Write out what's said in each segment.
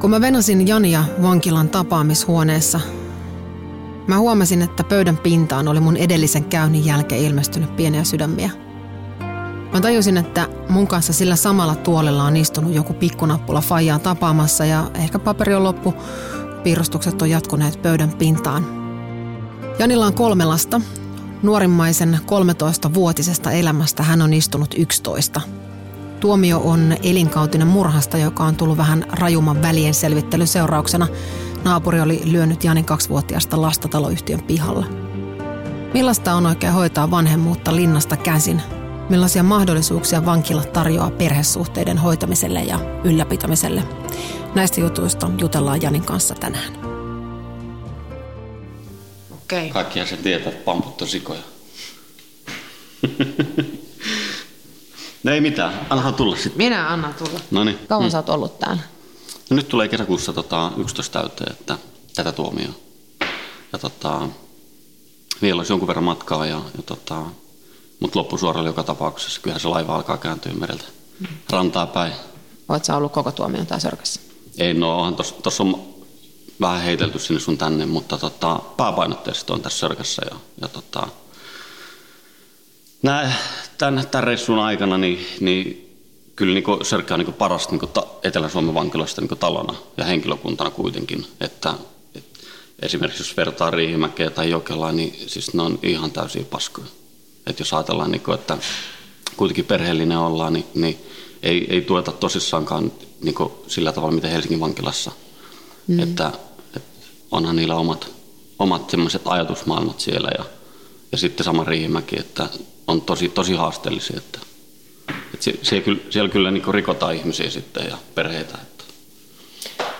Kun mä venasin Jania vankilan tapaamishuoneessa, mä huomasin, että pöydän pintaan oli mun edellisen käynnin jälkeen ilmestynyt pieniä sydämiä. Mä tajusin, että mun kanssa sillä samalla tuolella on istunut joku pikkunappula faijaa tapaamassa ja ehkä paperi on loppu, piirustukset on jatkuneet pöydän pintaan. Janilla on kolme lasta. Nuorimmaisen 13-vuotisesta elämästä hän on istunut 11. Tuomio on elinkautinen murhasta, joka on tullut vähän rajumman välien selvittelyn seurauksena. Naapuri oli lyönyt Janin kaksivuotiaasta lasta taloyhtiön pihalla. Millaista on oikein hoitaa vanhemmuutta linnasta käsin? Millaisia mahdollisuuksia vankila tarjoaa perhesuhteiden hoitamiselle ja ylläpitämiselle? Näistä jutuista jutellaan Janin kanssa tänään. Okei. Kaikkia se tietää, että pamput on sikoja. no ei mitään, anna tulla sitten. Minä annan tulla. No niin. Kauan mm. sä oot ollut täällä? No nyt tulee kesäkuussa tota, 11 täyteen, että tätä tuomioa. Ja tota, vielä olisi jonkun verran matkaa, ja, ja tota, mutta loppusuoralla joka tapauksessa. Kyllähän se laiva alkaa kääntyä mereltä mm. rantaa päin. Oot sä ollut koko tuomion tää sörkässä? Ei, no onhan tuossa on vähän heitelty sinne sun tänne, mutta tota, pääpainotteisesti on tässä sörkässä. Ja, ja tota, nää, tämän, tämän reissun aikana niin, niin kyllä niin Sörkkä on niin paras niin ta, Etelä-Suomen vankilasta niin talona ja henkilökuntana kuitenkin. Että, et, esimerkiksi jos vertaa Riihimäkeä tai Jokelaan, niin siis ne on ihan täysiä paskoja. Että jos ajatellaan, niin kuin, että kuitenkin perheellinen ollaan, niin, niin ei, ei tueta tosissaankaan niin sillä tavalla, miten Helsingin vankilassa. Mm. Että, että onhan niillä omat, omat semmoiset ajatusmaailmat siellä ja, ja sitten sama Riihimäki, että on tosi, tosi haasteellisia. Että, että se, siellä, kyllä, siellä kyllä niin rikotaan ihmisiä sitten ja perheitä. Että.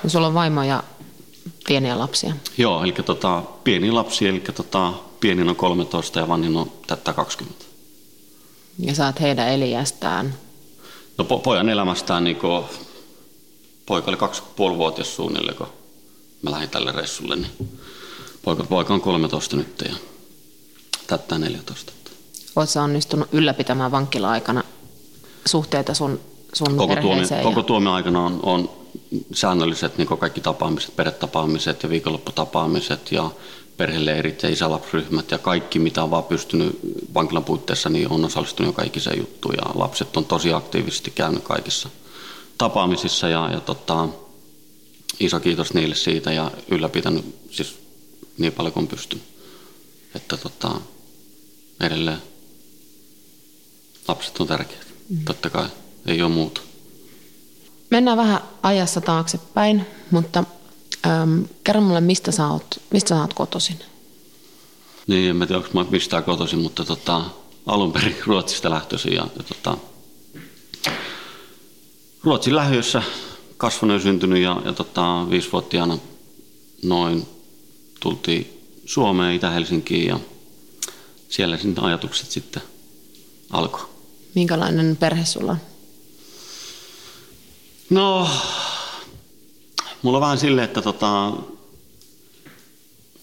No, sulla on vaimo ja pieniä lapsia. Joo, eli tota, pieni lapsi, eli tota, pienin on 13 ja vanhin on tätä 20. Ja saat heidän eliästään? No po- pojan elämästään, niin kun, poika oli 2,5-vuotias suunnilleen, kun mä lähdin tälle reissulle, niin poika, poika on 13 nyt ja tätä 14. Oletko onnistunut ylläpitämään vankila-aikana suhteita sun, sun koko perheeseen? Tuomi, ja... Koko tuomio aikana on, on säännölliset niin kaikki tapaamiset, perhetapaamiset ja viikonlopputapaamiset ja perheleirit ja isälapsryhmät ja kaikki, mitä on vaan pystynyt vankilan puitteissa, niin on osallistunut jo kaikiseen juttuun ja lapset on tosi aktiivisesti käynyt kaikissa tapaamisissa ja, ja tota, iso kiitos niille siitä ja ylläpitänyt siis niin paljon kuin pystyn. Että tota, edelleen lapset on tärkeät, mm. totta kai, ei ole muuta. Mennään vähän ajassa taaksepäin, mutta ähm, kerro mulle, mistä sä oot, mistä sä oot kotoisin? Niin, en mä tiedä, onko mä mistään kotoisin, mutta tota, alun perin Ruotsista lähtöisin. Ja, ja tota, Ruotsin lähiössä kasvanut ja syntynyt ja, ja tota, viisivuotiaana noin tultiin Suomeen, Itä-Helsinkiin ja siellä sitten ajatukset sitten alkoi. Minkälainen perhe sulla on? No, mulla on vähän silleen, että tota,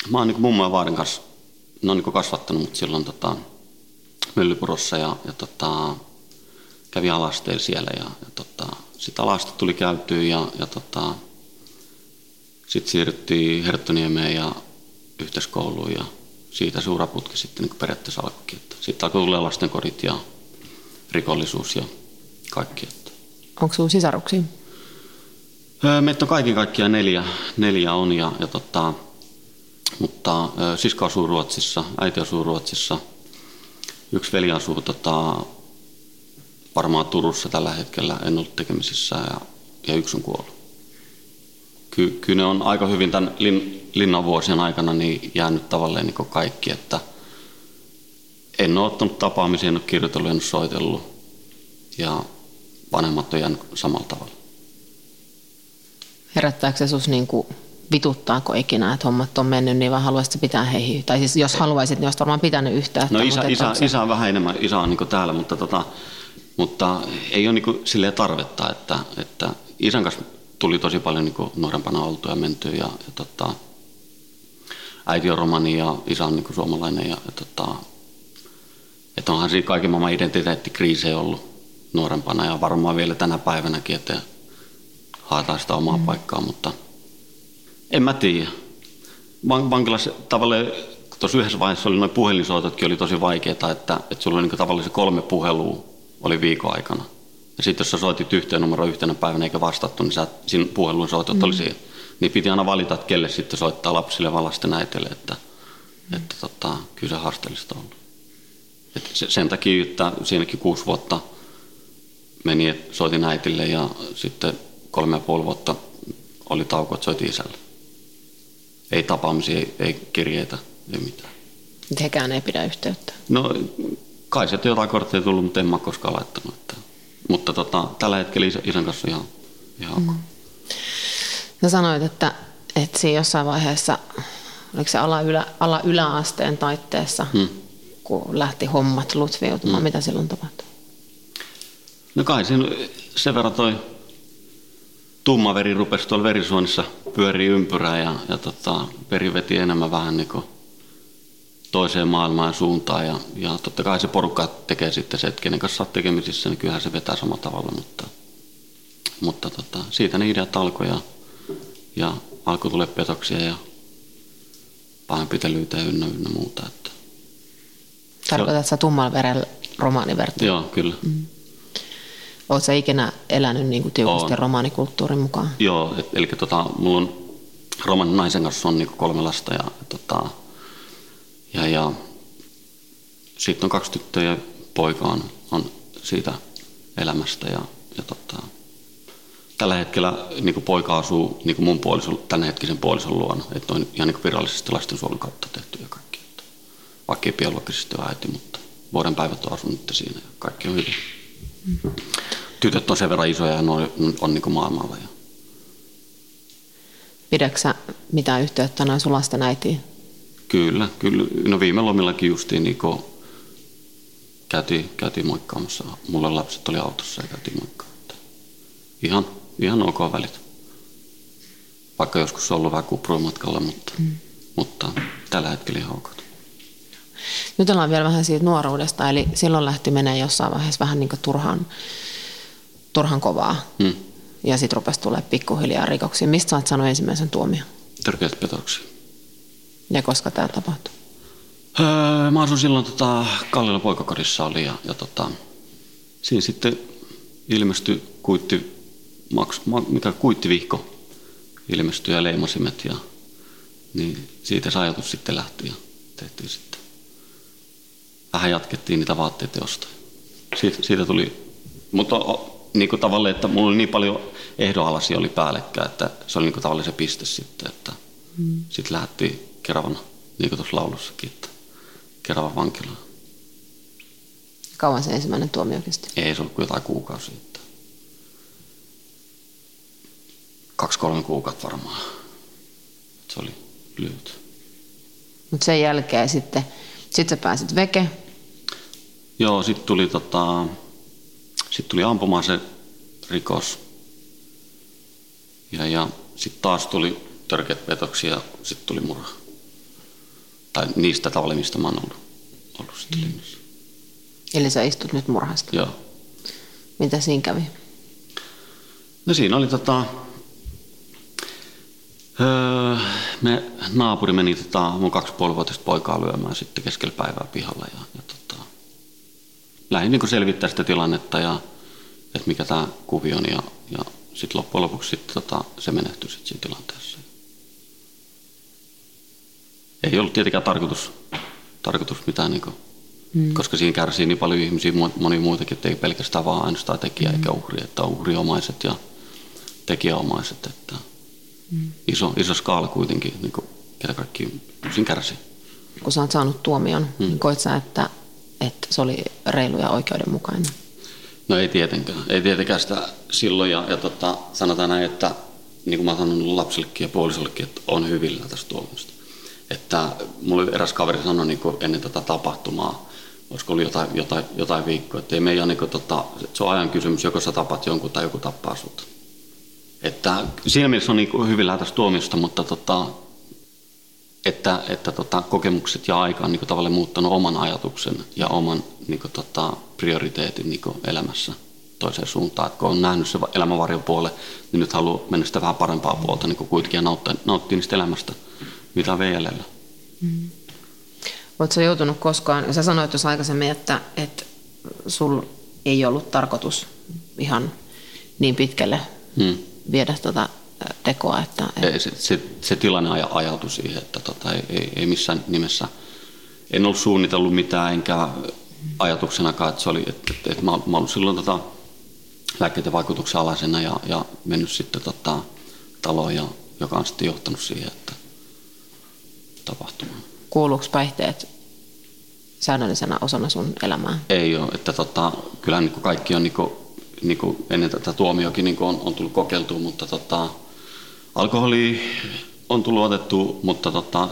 mä oon niin mummo ja vaarin kanssa, ne on niin kasvattanut mut silloin tota, Myllypurossa ja, ja tota, kävi alasteella siellä ja, ja tota, sitten alasta tuli käytyä ja, ja tota, sitten siirryttiin Herttoniemeen ja yhteiskouluun ja siitä suuraputki sitten niin periaatteessa alkoikin. Sitten alkoi tulla lastenkodit ja rikollisuus ja kaikki. Onko sinulla sisaruksia? Meitä on kaiken kaikkiaan neljä, neljä on, ja, ja tota, mutta sisko asuu Ruotsissa, äiti asuu Ruotsissa, yksi veli asuu tota, varmaan Turussa tällä hetkellä, en ollut tekemisissä, ja, ja yksi on kuollut. Ky, kyllä ne on aika hyvin tämän lin, linnan vuosien aikana niin jäänyt tavallaan niin kaikki, että en ole ottanut tapaamisia, en ole kirjoitellut, en ole soitellut, ja vanhemmat on jäänyt samalla tavalla. Herättääkö se sus niin kuin vituttaako ikinä, että hommat on mennyt, niin vaan haluaisit pitää heihin? Tai siis jos haluaisit, niin olisit varmaan pitänyt yhtä. No isä, isä, se- isä on vähän enemmän, isä on niin täällä, mutta, tota, mutta ei ole niin silleen tarvetta, että, että isän kanssa tuli tosi paljon niin nuorempana oltu ja menty ja, ja tota, äiti on romani ja isä on niin suomalainen ja, ja tota, että onhan siinä kaiken maailman identiteettikriisejä ollut nuorempana ja varmaan vielä tänä päivänäkin, että haetaan sitä omaa mm. paikkaa, mutta en mä tiedä. Van- Vankilassa tavallaan, kun tuossa yhdessä vaiheessa oli noin puhelinsoitotkin oli tosi vaikeaa, että, että sulla oli niin tavallaan se kolme puhelua oli viikon aikana. Ja sitten jos sä soitit yhteen numero yhtenä päivänä eikä vastattu, niin sä, siinä puhelun soitot mm. oli siinä. Niin piti aina valita, että kelle sitten soittaa lapsille, vaan lasten äitille, että, mm. että tota, kyllä se haasteellista on ollut. Et se, sen takia, että siinäkin kuusi vuotta meni, että soitin äitille ja sitten kolme ja puoli vuotta oli tauko, että soitin isälle. Ei tapaamisia, ei, ei kirjeitä, ei mitään. Hekään ei pidä yhteyttä. No kai sieltä jotain kortteja tullut, mutta en mä koskaan laittanut. Että. Mutta tota, tällä hetkellä isä, isän kanssa ihan, ihan mm. Sä sanoit, että, että siinä jossain vaiheessa, oliko se ala, ylä, ala yläasteen taitteessa, hmm. Kun lähti hommat lutviutumaan, hmm. mitä silloin tapahtui? No kai siinä sen verran toi tumma veri rupesi tuolla verisuonissa pyörii ympyrää ja, ja tota, veri veti enemmän vähän niin kuin toiseen maailmaan suuntaan. Ja, ja totta kai se porukka tekee sitten se, että kenen kanssa olet tekemisissä, niin kyllähän se vetää samalla tavalla. Mutta, mutta tota, siitä ne ideat alkoi ja, ja alkoi tulla petoksia ja pahoinpitelyytä ynnä, ynnä muuta. Että. Tarkoitatko sä tummalla verellä romaaniverta? Joo, kyllä. Mm. Oletko ikinä elänyt niin kuin tiukasti Oon. romaanikulttuurin mukaan? Joo, et, eli tota, mulla on romanin naisen kanssa on niinku kolme lasta ja, tota, ja, ja sitten on kaksi tyttöä ja poika on, on siitä elämästä ja, ja tota, tällä hetkellä niin poika asuu niin mun puolison, tämänhetkisen puolison luona, että on ihan niin virallisesti lastensuojelun kautta tehty ja kaikki. Että, vaikka ei biologisesti ole äiti, mutta vuoden päivät on asunut siinä ja kaikki on hyvin. Mm. Tytöt on sen verran isoja ja ne on, on niin maailmalla. Ja, Pidätkö sä mitään yhteyttä näin sun lasten äitiin? Kyllä, kyllä. No viime lomillakin justiin niin käytiin, käytiin moikkaamassa. Mulla lapset oli autossa ja käytiin moikkaamassa. Ihan, ihan ok välit. Vaikka joskus on ollut vähän kuprua matkalla, mutta, mm. mutta tällä hetkellä ihan ok. Jutellaan vielä vähän siitä nuoruudesta, eli silloin lähti menee jossain vaiheessa vähän niin turhan, turhan kovaa. Mm. Ja sitten rupesi tulee pikkuhiljaa rikoksia. Mistä sä oot saanut ensimmäisen tuomion? Törkeät petoksia. Ja koska tämä tapahtui? Öö, mä asuin silloin tota, Kallilla poikakodissa oli ja, ja tota, siinä sitten ilmestyi kuitti, maks, mikä kuittivihko ilmestyi ja leimasimet ja niin siitä se ajatus sitten lähti ja tehtiin sitten. Vähän jatkettiin niitä vaatteiden ostoja. Siitä, siitä tuli, mutta niin kuin tavallaan, että mulla oli niin paljon ehdonalaisia oli päällekkäin, että se oli niin kuin tavallaan se piste sitten, että mm. sitten lähdettiin Keravana, niin kuin tuossa laulussakin, että Keravan vankilaan. Kauan se ensimmäinen tuomio kesti? Ei, se ollut kuin jotain kuukausia. Että kaksi-kolme kuukautta varmaan. Se oli lyhyt. Mutta sen jälkeen sitten, sit sä pääsit veke. Joo, sitten tuli, tota, sit tuli ampumaan se rikos. Ja, ja sitten taas tuli törkeät petoksia ja sitten tuli murha. Tai niistä tavalla, mistä mä oon ollut, ollut sitten mm. linjassa. Eli sä istut nyt murhasta. Joo. Mitä siinä kävi? No siinä oli tota, öö, me naapuri meni tota, mun kaksipuolivuotista poikaa lyömään sitten keskellä päivää pihalla ja, ja tota, lähdin niin selvittää sitä tilannetta ja että mikä tämä kuvio on ja, ja sitten loppujen lopuksi sit, tota, se menehtyi sit siinä tilanteessa. Ei ollut tietenkään tarkoitus, tarkoitus mitään, niin kuin, mm. koska siinä kärsii niin paljon ihmisiä, moni muitakin, että ei pelkästään vaan ainoastaan tekijä mm. eikä uhri, että on uhriomaiset ja tekijäomaiset. Että mm. iso, iso skaala kuitenkin, niin kuin, ketä kaikki siinä kärsii. Kun sä oot saanut tuomion, mm. niin koet sä, että, että se oli reilu ja oikeudenmukainen? No ei tietenkään. Ei tietenkään sitä silloin. Ja, ja tota, sanotaan näin, että niin kuin mä sanon lapsellekin ja puolisollekin, että on hyvillä tästä tuomiosta. Että mulle eräs kaveri sanoi niin ennen tätä tapahtumaa, olisiko ollut jotain, jotain, jotain viikkoa, että ei meidän, niin kuin, tota, se on ajan kysymys, joko sä tapat jonkun tai joku tappaa sut. Että siinä mielessä on niin hyvillä tästä tuomiosta, mutta tota, että, että tota, kokemukset ja aika on niin kuin, tavallaan muuttanut oman ajatuksen ja oman niin kuin, tota, prioriteetin niin kuin, elämässä toiseen suuntaan. Että kun on nähnyt se elämänvarjon puole, niin nyt haluaa mennä sitä vähän parempaa puolta niin kuin kuitenkin ja nauttia, nauttia niistä elämästä, mitä on vielä Mm. Oletko joutunut koskaan, sä sanoit tuossa aikaisemmin, että, että sul ei ollut tarkoitus ihan niin pitkälle hmm. viedä tuota tekoa. Että, että... Se, se, se tilanne aj, ajautui siihen, että tota, ei, ei, missään nimessä, en ollut suunnitellut mitään, enkä ajatuksenakaan, että se oli, että, että, että mä, mä ollut silloin tota, lääkkeiden vaikutuksen alaisena ja, ja mennyt sitten tota, taloon, ja, joka on sitten johtanut siihen, että tapahtumaan. Kuuluuko päihteet säännöllisenä osana sun elämää? Ei ole, että tota, kyllä niin kaikki on niin kuin, niin kuin ennen tätä tuomiokin niin on, on tullut kokeiltua, mutta tota, alkoholi on tullut otettu, mutta tota,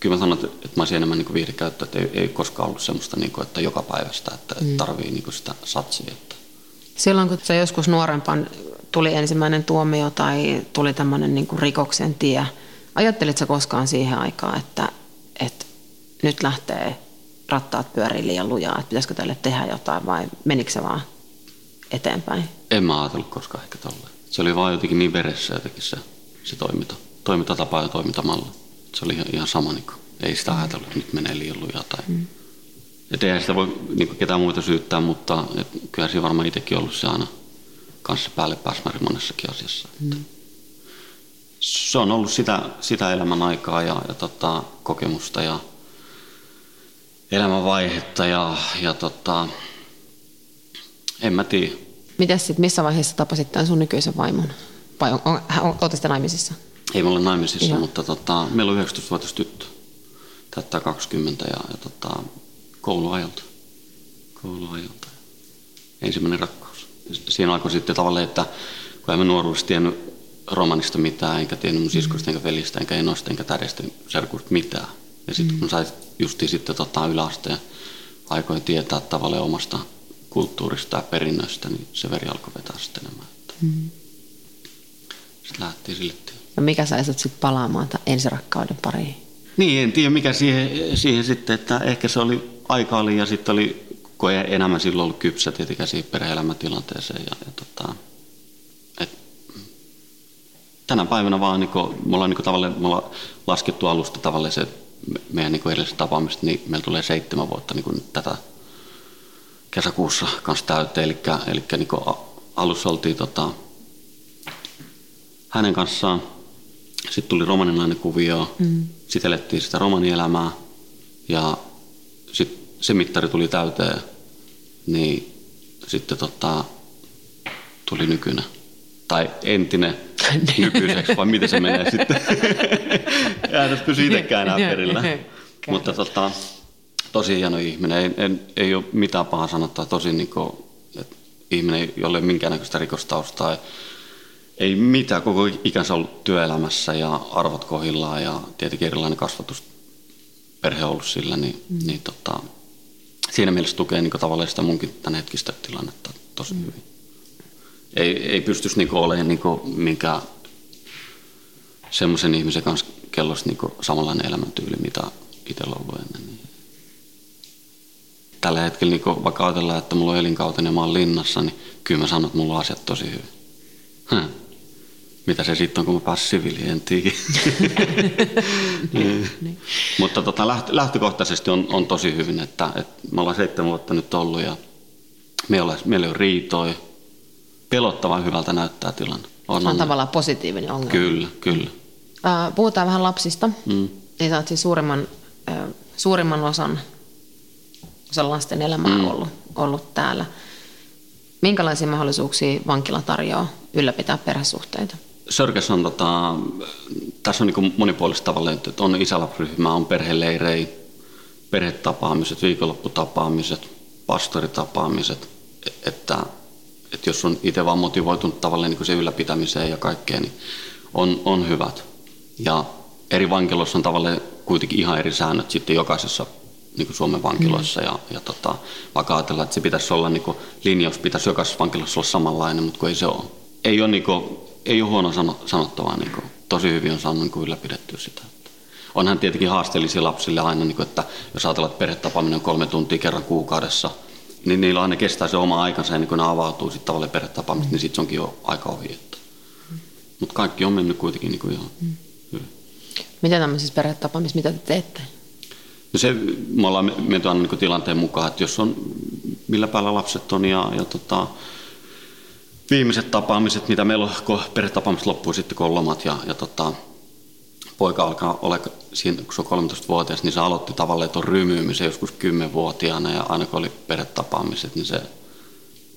kyllä mä sanon, että, että mä olisin enemmän niin viihdekäyttöä, että ei, ei koskaan ollut semmoista, niin kuin, että joka päivästä, että mm. tarvii niin kuin sitä satsia. Että. Silloin kun se joskus nuorempan tuli ensimmäinen tuomio tai tuli tämmöinen niin rikoksen tie, ajattelitko koskaan siihen aikaan, että, että nyt lähtee rattaat pyörii liian lujaa, että pitäisikö tälle tehdä jotain vai menikö se vaan eteenpäin? En mä ajatellut koskaan ehkä tolleen. Se oli vaan jotenkin niin veressä jotenkin se, se toiminta, toimintatapa ja toimintamalli. Se oli ihan, ihan sama, niin kuin, ei sitä ajatellut, että nyt menee liian lujaa. Tai... Mm. Et eihän sitä voi niin kuin, ketään muita syyttää, mutta et, kyllä siinä varmaan itsekin ollut se aina kanssa päälle pääsmäri monessakin asiassa. Mm. Se on ollut sitä, sitä elämän aikaa ja, ja tota, kokemusta ja elämänvaihetta ja, ja tota, en mä tiedä. Mites sit, missä vaiheessa tapasit tämän sun nykyisen vaimon? Vai on, on, on, on naimisissa? Ei me olla naimisissa, Joo. mutta tota, meillä on 19-vuotias tyttö. Täyttää 20 ja, ja tota, kouluajalta. kouluajalta. Ensimmäinen rakkaus. Siinä alkoi sitten tavallaan, että kun emme nuoruudessa tiennyt romanista mitään, enkä tiennyt mun siskosta, enkä velistä, enkä enosta, enkä tädestä, serkusta mitään. Ja sitten mm. kun sai justiin sitten tota yläasteen aikoin tietää tavallaan omasta kulttuurista ja perinnöstä, niin se veri alkoi vetää sitten enemmän. Mm. Sitten lähti sille tielle. No mikä sai sut sitten palaamaan ensirakkauden pariin? Niin, en tiedä mikä siihen, siihen sitten, että ehkä se oli aika oli ja sitten oli, kun ei enemmän silloin ollut kypsä tietenkään siihen perhe-elämäntilanteeseen. Ja, ja tota, et, tänä päivänä vaan niin kun, me ollaan niin tavallaan, me ollaan laskettu alusta tavallaan se meidän niin edellisestä tapaamista, niin meillä tulee seitsemän vuotta niin tätä kesäkuussa kanssa täyteen. Eli, eli niin alussa oltiin tota, hänen kanssaan. Sitten tuli romaninainen kuvio. Mm. Sitten elettiin sitä romanielämää. Ja sitten se mittari tuli täyteen. Niin sitten tota, tuli nykyinen. Tai entinen nykyiseksi, vai miten se menee sitten. Pysy itsekään enää perillä. Mutta tota, tosi hieno ihminen. Ei, ei, ei ole mitään pahaa sanottaa. Tosi niin kuin, että ihminen, jolle ei minkäännäköistä rikostaustaa. Ei, ei mitään, koko ikänsä ollut työelämässä ja arvot kohillaan ja tietenkin erilainen kasvatus perhe ollut sillä, niin, mm. niin tota, siinä mielessä tukee niin tavallaan sitä munkin hetkistä tilannetta tosi mm. hyvin. Ei, ei pystyisi niin olemaan niin minkään semmoisen ihmisen kanssa kellossa niin samanlainen elämäntyyli, mitä itsellä on ollut ennen. Niin. Tällä hetkellä, niin vaikka ajatellaan, että mulla on elinkautinen ja mä oon linnassa, niin kyllä mä sanon, että mulla on asiat tosi hyvin. Hm. Mitä se sitten on, kun mä pääsin siviiliin, en tiedä. niin. niin. Mutta tota, lähtökohtaisesti on, on tosi hyvin, että, että me ollaan seitsemän vuotta nyt ollut ja meillä, meillä on riitoja. Pelottavan hyvältä näyttää tilanne. On, se on, on tavallaan positiivinen ongelma. Kyllä, kyllä. puhutaan vähän lapsista. Mm. Niin oot siis suurimman, suurimman osan, osan lasten elämää mm. ollut, ollut täällä. Minkälaisia mahdollisuuksia vankila tarjoaa ylläpitää perhesuhteita? Sörkäs on, tota, tässä on niin monipuolista tavalla, että on isälapryhmä, on perheleirejä, perhetapaamiset, viikonlopputapaamiset, pastoritapaamiset, että että jos on itse vaan motivoitunut tavallaan niin se ylläpitämiseen ja kaikkeen, niin on, on hyvät. Ja eri vankiloissa on tavallaan kuitenkin ihan eri säännöt sitten jokaisessa niin kuin Suomen vankiloissa. Mm. Ja, ja tota, vaikka ajatellaan, että se pitäisi olla, niin kuin, linjaus pitäisi jokaisessa vankilassa olla samanlainen, mutta kun ei se ole. Ei ole, niin kuin, ei ole huono sanottavaa, niin kuin, tosi hyvin on saanut niin kuin ylläpidettyä sitä. Onhan tietenkin haasteellisia lapsille aina, niin kuin, että jos ajatellaan, että perhetapaaminen on kolme tuntia kerran kuukaudessa, niin niillä aina kestää se oma aikansa ennen kuin ne avautuu sitten tavallaan perhetapaamista, mm. niin sitten se onkin jo aika ohi. Mm. Mutta kaikki on mennyt kuitenkin niin kuin ihan mm. hyvin. Mitä tämmöisissä perhetapaamissa, mitä te teette? No se, me ollaan menty aina niin tilanteen mukaan, että jos on millä päällä lapset on ja, ja tota, viimeiset tapaamiset, mitä meillä on, kun perhetapaamiset loppuu sitten, kun on lomat ja, ja tota, poika alkaa olla, siinä, kun se on 13-vuotias, niin se aloitti tavallaan tuon rymyymisen joskus 10-vuotiaana ja aina kun oli perhetapaamiset, niin se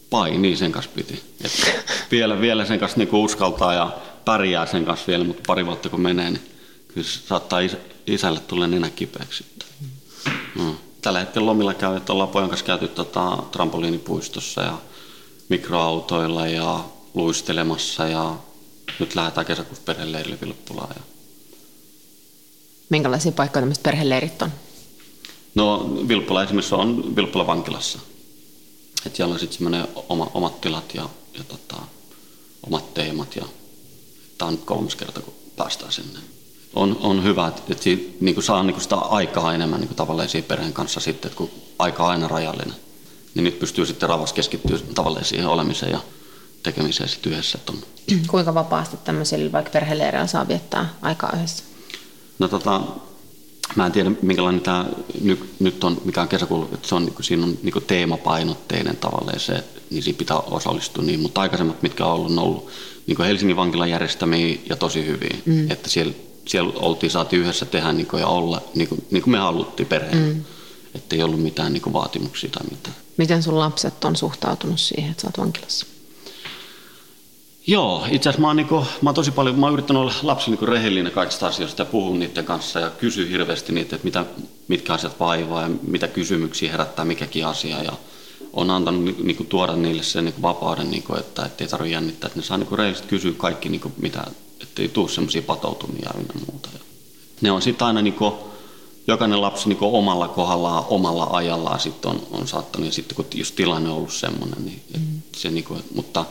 painii sen kanssa piti. Että vielä, vielä sen kanssa niin uskaltaa ja pärjää sen kanssa vielä, mutta pari vuotta kun menee, niin kyllä se saattaa isä, isälle tulla nenä kipeäksi. Mm. Tällä hetkellä lomilla käy, että ollaan pojan kanssa käyty tota, trampoliinipuistossa ja mikroautoilla ja luistelemassa ja nyt lähdetään kesäkuussa perheleirille Vilppulaan. Ja... Minkälaisia paikkoja tämmöiset perheleirit on? No Vilppula esimerkiksi on Vilppula vankilassa. Et siellä on sitten semmoinen oma, omat tilat ja, ja tota, omat teemat. Ja, tämä on nyt kolmas kerta, kun päästään sinne on, on hyvä, että, että siitä, niin kuin saa niin kuin sitä aikaa enemmän niin kuin tavallaan siihen perheen kanssa sitten, että kun aika on aina rajallinen, niin nyt pystyy sitten ravas keskittyä tavallaan siihen olemiseen ja tekemiseen sitten yhdessä. On. Kuinka vapaasti tämmöisillä vaikka perheleireillä saa viettää aikaa yhdessä? No tota, mä en tiedä minkälainen tämä nyt, nyt on, mikä on kesäkuulu, että se on, niin kuin, siinä on niin kuin teemapainotteinen tavallaan se, niin siinä pitää osallistua niin, mutta aikaisemmat, mitkä on ollut, on ollut niin kuin Helsingin vankilan järjestämiä ja tosi hyviä, mm. että siellä siellä oltiin, saatiin yhdessä tehdä niin kuin, ja olla niin kuin, niin kuin me haluttiin perheen. Mm. Että ei ollut mitään niin kuin, vaatimuksia tai mitään. Miten sun lapset on suhtautunut siihen, että sä oot vankilassa? Joo, itse asiassa mä oon, niin kuin, mä oon tosi paljon, mä oon yrittänyt olla lapsi niin rehellinen kaikista asioista ja puhua niiden kanssa ja kysyä hirveästi niitä, että mitä, mitkä asiat vaivaa ja mitä kysymyksiä herättää mikäkin asia. Ja on antanut niin kuin, tuoda niille sen niin kuin, vapauden, niin kuin, että ei tarvitse jännittää, että ne saa niin kuin, rehellisesti kysyä kaikki, niin kuin, mitä ei tule semmoisia patoutumia ynnä muuta. Ne on sitten aina niin kuin, jokainen lapsi niin omalla kohdallaan, omalla ajallaan sitten on, on saattanut, ja sitten kun just tilanne on ollut semmoinen, niin mm. se niin kuin, mutta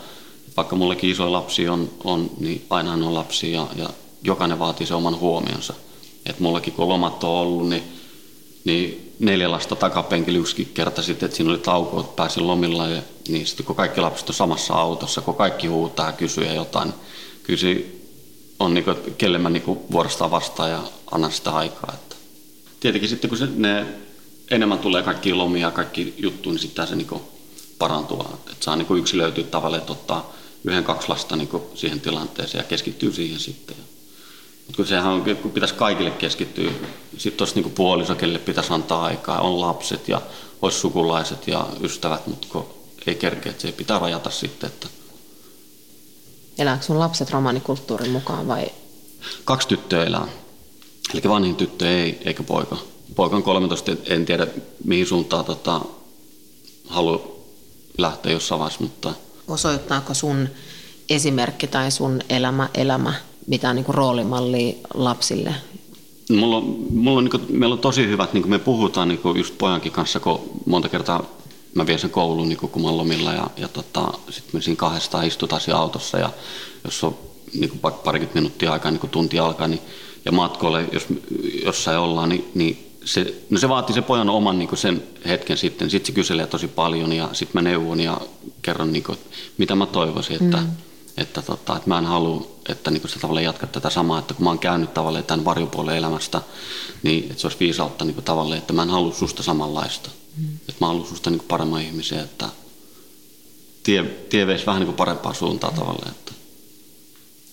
vaikka mullekin isoja lapsi on, on niin aina on lapsi ja, ja jokainen vaatii sen oman huomionsa. Et mullakin kun lomat on ollut, niin, niin neljä lasta takapenkillä yksikin kerta sitten, että siinä oli tauko, että pääsin lomilla, ja, niin sitten kun kaikki lapset on samassa autossa, kun kaikki huutaa ja kysyy jotain, niin kyllä se on niin kuin, kelle mä niin vuorostaan vastaan ja annan sitä aikaa. Että. Tietenkin sitten kun se, ne enemmän tulee kaikki lomia ja kaikki juttu, niin sitten se niin parantuu. Että saa niin yksilöityä tavalla, että ottaa yhden, kaksi lasta niin siihen tilanteeseen ja keskittyy siihen sitten. Mutta kun sehän on, kun pitäisi kaikille keskittyä, sitten olisi niin puoliso, kelle pitäisi antaa aikaa, on lapset ja olisi sukulaiset ja ystävät, mutta kun ei kerkeä, että se pitää rajata sitten, että Elääkö sun lapset romanikulttuurin mukaan vai? Kaksi tyttöä elää. Eli vanhin tyttö ei, eikä poika. Poika on 13, en tiedä mihin suuntaan tota, haluaa lähteä jossain vaiheessa, mutta... Osoittaako sun esimerkki tai sun elämä, elämä mitään niin roolimallia lapsille? Mulla on, mulla on, niin kuin, meillä on tosi hyvät, niin kuin me puhutaan niin kuin just pojankin kanssa, kun monta kertaa mä vien sen kouluun niin kun mä lomilla ja, ja tota, sitten me siinä kahdestaan istutaan siinä autossa ja jos on niin kuin vaikka parikymmentä minuuttia aikaa, niin kuin tunti alkaa, niin, ja matkoille, jos jossain ollaan, niin, niin se, no se vaatii se pojan oman niin sen hetken sitten. Sitten se kyselee tosi paljon ja sitten mä neuvon ja kerron, niin kuin, mitä mä toivoisin, että, mm. että, tota, että mä en halua, että niin se tavallaan jatkaa tätä samaa, että kun mä oon käynyt tavallaan tämän varjopuolen elämästä, niin että se olisi viisautta niin tavallaan, että mä en halua susta samanlaista. Mm. Että mä haluan susta niin paremman ihmisen, että tie, tie veisi vähän niin parempaan suuntaan mm. tavallaan. Että.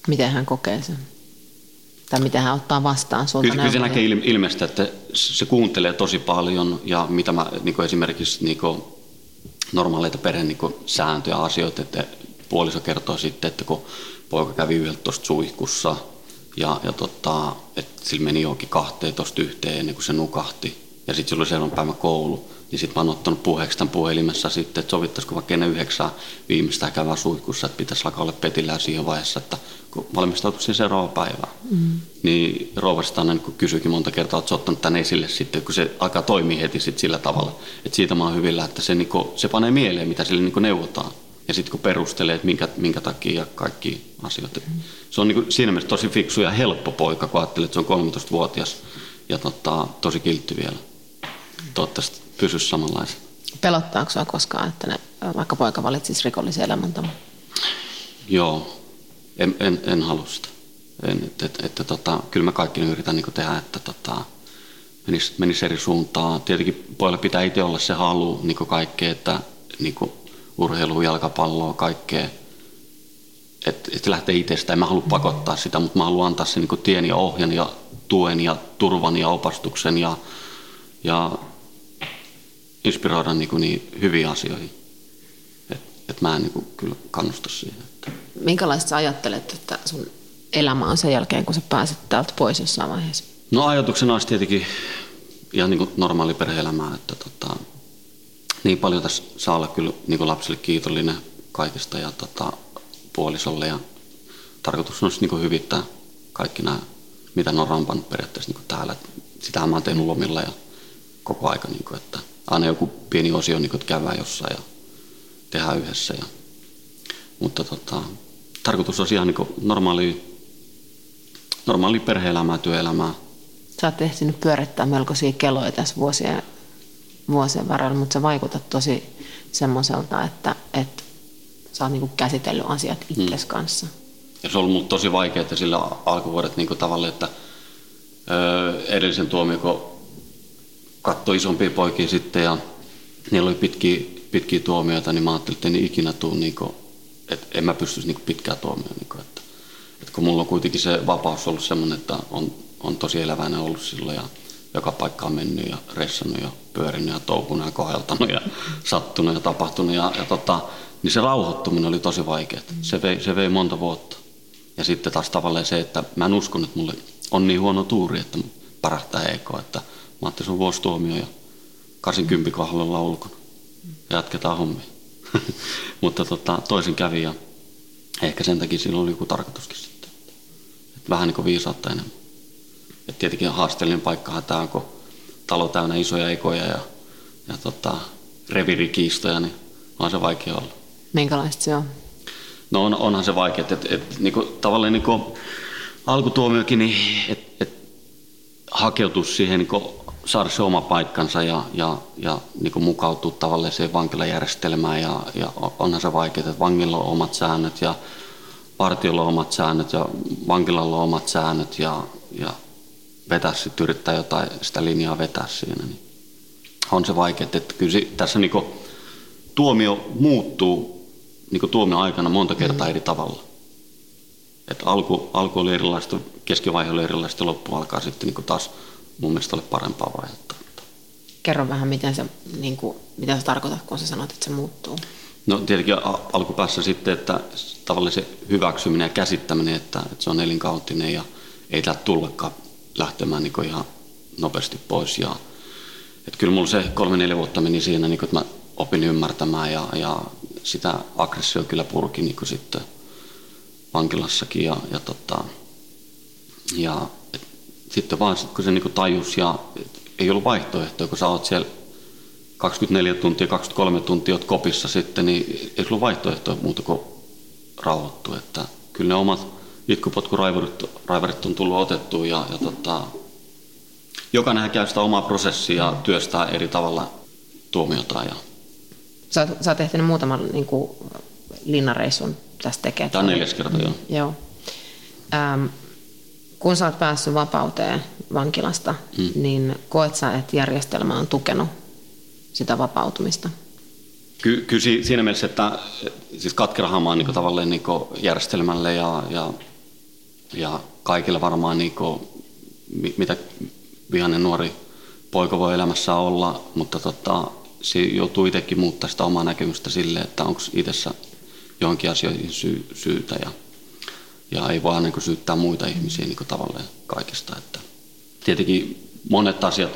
Miten hän kokee sen? Tai miten hän ottaa vastaan sulta Kyllä, kyllä se näkee ilmeistä, että se kuuntelee tosi paljon ja mitä mä niin esimerkiksi niin normaaleita perheen niin sääntöjä asioita, että puoliso kertoo sitten, että kun poika kävi yhdeltä tuosta suihkussa ja, ja tota, että sillä meni johonkin 12 yhteen ennen kuin se nukahti ja sitten silloin seuraavan päivän koulu, niin sitten mä oon ottanut puheeksi tämän puhelimessa sitten, että sovittaisiko vaikka ennen yhdeksää viimeistä käydä suihkussa, että pitäisi alkaa olla petillä siihen vaiheessa, että kun valmistautuisin seuraava päivään. Mm. Niin rouva niin kysyikin monta kertaa, että ottanut tämän esille sitten, kun se alkaa toimia heti sit sillä tavalla. Että siitä mä oon hyvillä, että se, niin kuin, se panee mieleen, mitä sille niin neuvotaan. Ja sitten kun perustelee, että minkä, minkä takia ja kaikki asioita. Mm. Se on niin kuin, siinä mielessä tosi fiksu ja helppo poika, kun ajattelee, että se on 13-vuotias ja tota, tosi kiltti vielä. Toivottavasti pysyisi samanlaisen. Pelottaako sinua koskaan, että ne, vaikka poika valitsisi rikollisen elämäntavan? Joo, en, en, en halua sitä. En, että, että, että, tota, kyllä mä kaikki yritän niin tehdä, että tota, menisi, menisi eri suuntaan. Tietenkin pojalla pitää itse olla se halu niin kaikkea, että niin urheilu, jalkapalloa, kaikkea. Että et lähtee itsestä. En mä halua pakottaa sitä, mutta mä haluan antaa sen niin tien ja ohjan ja tuen ja turvan ja opastuksen ja, ja inspiroida niin, niin hyviin asioihin. Et, et mä en niin kuin, kyllä kannusta siihen. Että. Minkälaista sä ajattelet, että sun elämä on sen jälkeen, kun sä pääset täältä pois jossain vaiheessa? No ajatuksena olisi tietenkin ihan niin kuin normaali perhe-elämää, että tota, niin paljon tässä saa olla kyllä niin kuin lapsille kiitollinen kaikesta ja tota, puolisolle ja tarkoitus olisi niin kuin hyvittää kaikki nämä, mitä ne on rampannut periaatteessa niin kuin täällä. Sitähän mä oon tehnyt lomilla ja koko aika, niin kuin, että aina joku pieni osio, niin kuin, että käydään jossain ja tehdään yhdessä. Ja, mutta tota, tarkoitus on ihan niin normaali, normaali perhe-elämää, työelämää. Sä oot ehtinyt pyörittää melkoisia keloja tässä vuosien, vuosien varrella, mutta se vaikutat tosi semmoiselta, että, että sä oot niin käsitellyt asiat itsesi hmm. kanssa. Ja se on ollut tosi vaikeaa sillä alkuvuodet niin tavallaan, että öö, edellisen tuomion, katsoi isompia poikia sitten ja niillä oli pitkiä, pitkiä tuomioita, niin mä ajattelin, että en ikinä tule, niin kuin, että en mä pystyisi niin pitkää tuomioon. Niin että, että kun mulla on kuitenkin se vapaus ollut sellainen, että on, on tosi eläväinen ollut silloin ja joka paikka on mennyt ja ressannut ja pyörinyt ja touhunut ja koheltanut ja sattunut ja tapahtunut. Ja, ja tota, niin se rauhoittuminen oli tosi vaikeaa. Se vei, se vei monta vuotta. Ja sitten taas tavallaan se, että mä en uskon, että mulle on niin huono tuuri, että parahtaa EK, että Mä ajattelin, se on vuosituomio ja 80 kohdalla ollaan ulkona. Ja jatketaan hommia. Mutta tota, toisin kävi ja ehkä sen takia sillä oli joku tarkoituskin sitten. Et vähän niin kuin viisautta enemmän. Et tietenkin haasteellinen paikkahan tämä on, kun talo täynnä isoja ekoja ja, ja tota, revirikiistoja, niin on se vaikea olla. Minkälaista se on? No on, onhan se vaikea, että et, et, niinku, tavallaan niinku, alkutuomiokin, niin että et, hakeutua siihen niinku, saada se oma paikkansa ja, ja, ja niin kuin mukautua tavallaan siihen vankilajärjestelmään ja, ja onhan se vaikeaa, että vangilla on omat säännöt ja partiolla on omat säännöt ja vankilalla on omat säännöt ja, ja vetää sitten yrittää jotain sitä linjaa vetää siinä. Niin on se vaikeaa, että kyllä se, tässä niin kuin, tuomio muuttuu niin kuin tuomio aikana monta kertaa eri tavalla. Et alku, alku oli erilaista, keskivaihe oli erilaista, loppu alkaa sitten niin kuin taas mun mielestä ole parempaa vaihetta. Kerro vähän, miten se, niin kuin, mitä sä tarkoitat, kun sä sanot, että se muuttuu? No tietenkin alkupäässä sitten, että tavallaan se hyväksyminen ja käsittäminen, että, että se on elinkautinen ja ei täältä tullakaan lähtemään niin ihan nopeasti pois. Ja, että kyllä mulla se kolme-neljä vuotta meni siinä, niin kuin, että mä opin ymmärtämään ja, ja sitä aggressio kyllä purki niin sitten vankilassakin. Ja, ja, tota, ja sitten vaan sit, kun se niin tajus ja ei ollut vaihtoehtoja, kun sä oot siellä 24 tuntia, 23 tuntia oot kopissa sitten, niin ei ollut vaihtoehtoja muuta kuin rauhoittua. Että kyllä ne omat itkupotkuraivarit raivarit on tullut otettua ja, ja tota, jokainen käy sitä omaa prosessia ja työstää eri tavalla tuomiota. Ja... Sä, oot, sä oot tehnyt muutaman niin kuin, linnareissun tästä tekee. Tämä on neljäs kerta, joo. joo. Ähm, kun sä oot päässyt vapauteen vankilasta, hmm. niin koet sä, että järjestelmä on tukenut sitä vapautumista? Ky- kyllä siinä mielessä, että siis katkerahan on niin tavallaan niin järjestelmälle ja, ja, ja kaikille varmaan, niin kuin, mitä vihainen nuori poika voi elämässä olla, mutta tota, se joutuu itsekin muuttaa sitä omaa näkemystä sille, että onko itsessä johonkin asioihin sy- syytä. Ja, ja ei vaan niin syyttää muita ihmisiä niin tavallaan kaikesta. Että tietenkin monet asiat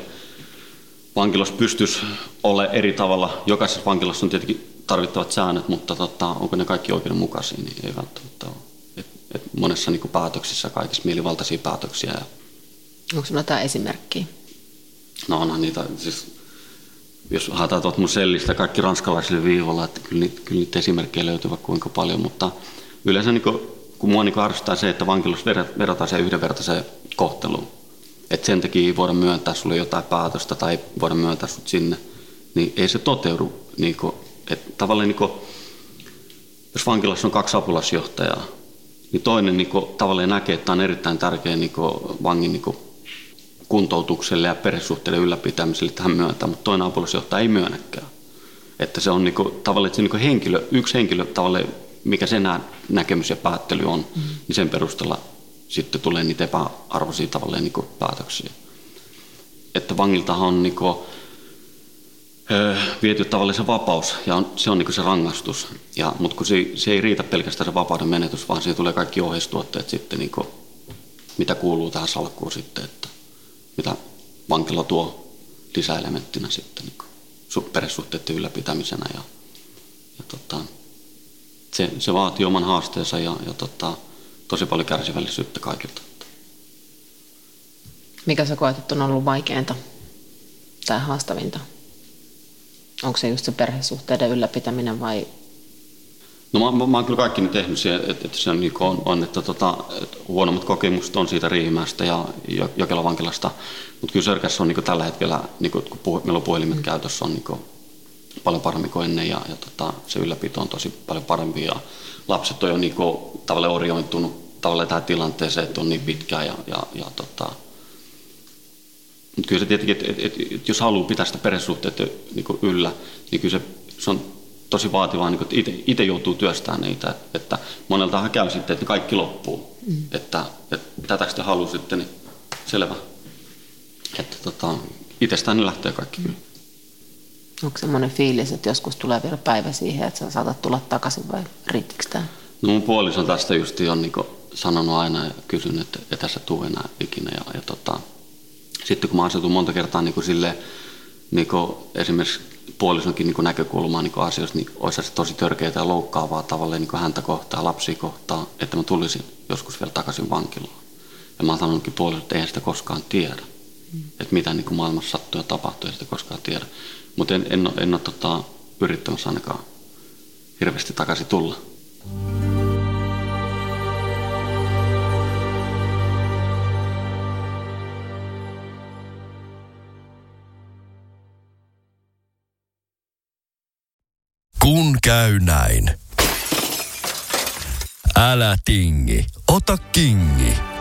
vankilos pystyisi olla eri tavalla. Jokaisessa vankilassa on tietenkin tarvittavat säännöt, mutta tota, onko ne kaikki oikeudenmukaisia, niin ei välttämättä ole. Et, et monessa niin päätöksissä kaikissa mielivaltaisia päätöksiä. Ja... Onko sinulla jotain esimerkkiä? No onhan niitä, siis jos haetaan tuolta mun sellistä kaikki ranskalaisille viivalla, että kyllä niitä, kyllä niitä esimerkkejä löytyy vaikka kuinka paljon, mutta yleensä niin kuin, kun mua niin arvostaa se, että vankilos verrataan siihen yhdenvertaiseen kohteluun. Että sen takia ei voida myöntää sulle jotain päätöstä tai voida myöntää sut sinne, niin ei se toteudu. Niin kuin, että tavallaan niin kuin, jos vankilassa on kaksi apulasjohtajaa, niin toinen niin kuin, tavallaan näkee, että tämä on erittäin tärkeä niin kuin, vangin niin kuin, kuntoutukselle ja perhesuhteiden ylläpitämiselle tähän myöntää, mutta toinen apulasjohtaja ei myönnäkään. Että se on niin kuin, tavallaan että se niin henkilö, yksi henkilö, tavallaan, mikä sen näkemys ja päättely on, mm. niin sen perusteella sitten tulee niitä epäarvoisia tavallaan niin kuin päätöksiä. Että vangiltahan on niin kuin, öö, viety tavallaan se vapaus ja on, se on niin se rangaistus. Ja, mutta kun se, se ei riitä pelkästään se vapauden menetys, vaan siihen tulee kaikki ohjeistuotteet sitten, niin kuin, mitä kuuluu tähän salkkuun sitten, että mitä vankila tuo lisäelementtinä sitten niin perhesuhteiden ylläpitämisenä. Ja, ja tota, se, se vaatii oman haasteensa ja, ja tota, tosi paljon kärsivällisyyttä kaikilta. Mikä sä koet, että on ollut vaikeinta tai haastavinta? Onko se just se perhesuhteiden ylläpitäminen vai? No mä, mä, mä oon kyllä kaikki tehnyt se, että, että se on, niin on, on että, tota, että huonommat kokemukset on siitä Riihimäestä ja Jokelan vankilasta, mutta kyllä Sörkässä on niin tällä hetkellä, niin kuin, kun puh, meillä on puhelimet mm. käytössä, on niin paljon paremmin kuin ennen ja, ja tota, se ylläpito on tosi paljon parempi ja lapset on jo niin kuin, tavallaan oriointunut tavallaan tähän tilanteeseen, että on niin pitkään ja, ja, ja tota, mutta kyllä se tietenkin, että et, et, et, jos haluaa pitää sitä perhesuhteita niin yllä, niin kyllä se, se on tosi vaativaa, niin että itse joutuu työstämään niitä. Että moneltahan käy sitten, että kaikki loppuu. Mm. Että, että tätä sitten haluaa sitten, niin selvä. Että tota, itsestään ne lähtee kaikki kyllä. Onko semmoinen fiilis, että joskus tulee vielä päivä siihen, että sä saatat tulla takaisin vai riittikö tämä? No mun puoliso tästä just on niin sanonut aina ja kysynyt, että ei tässä tule enää ikinä. Ja, ja tota, sitten kun mä asetun monta kertaa niin kuin sille, niin kuin esimerkiksi puolisonkin niin näkökulmaa niin asioista, niin olisi se tosi törkeää ja loukkaavaa tavallaan niin häntä kohtaa, lapsia kohtaa, että mä tulisin joskus vielä takaisin vankilaan. Ja mä oon sanonutkin puolisolle, että eihän sitä koskaan tiedä. Mm. Että mitä niin kuin maailmassa sattuu ja tapahtuu, ei sitä koskaan tiedä. Mutta en, en, en ole tota, yrittämässä ainakaan hirveästi takaisin tulla. Kun käy näin. Älä tingi, ota kingi.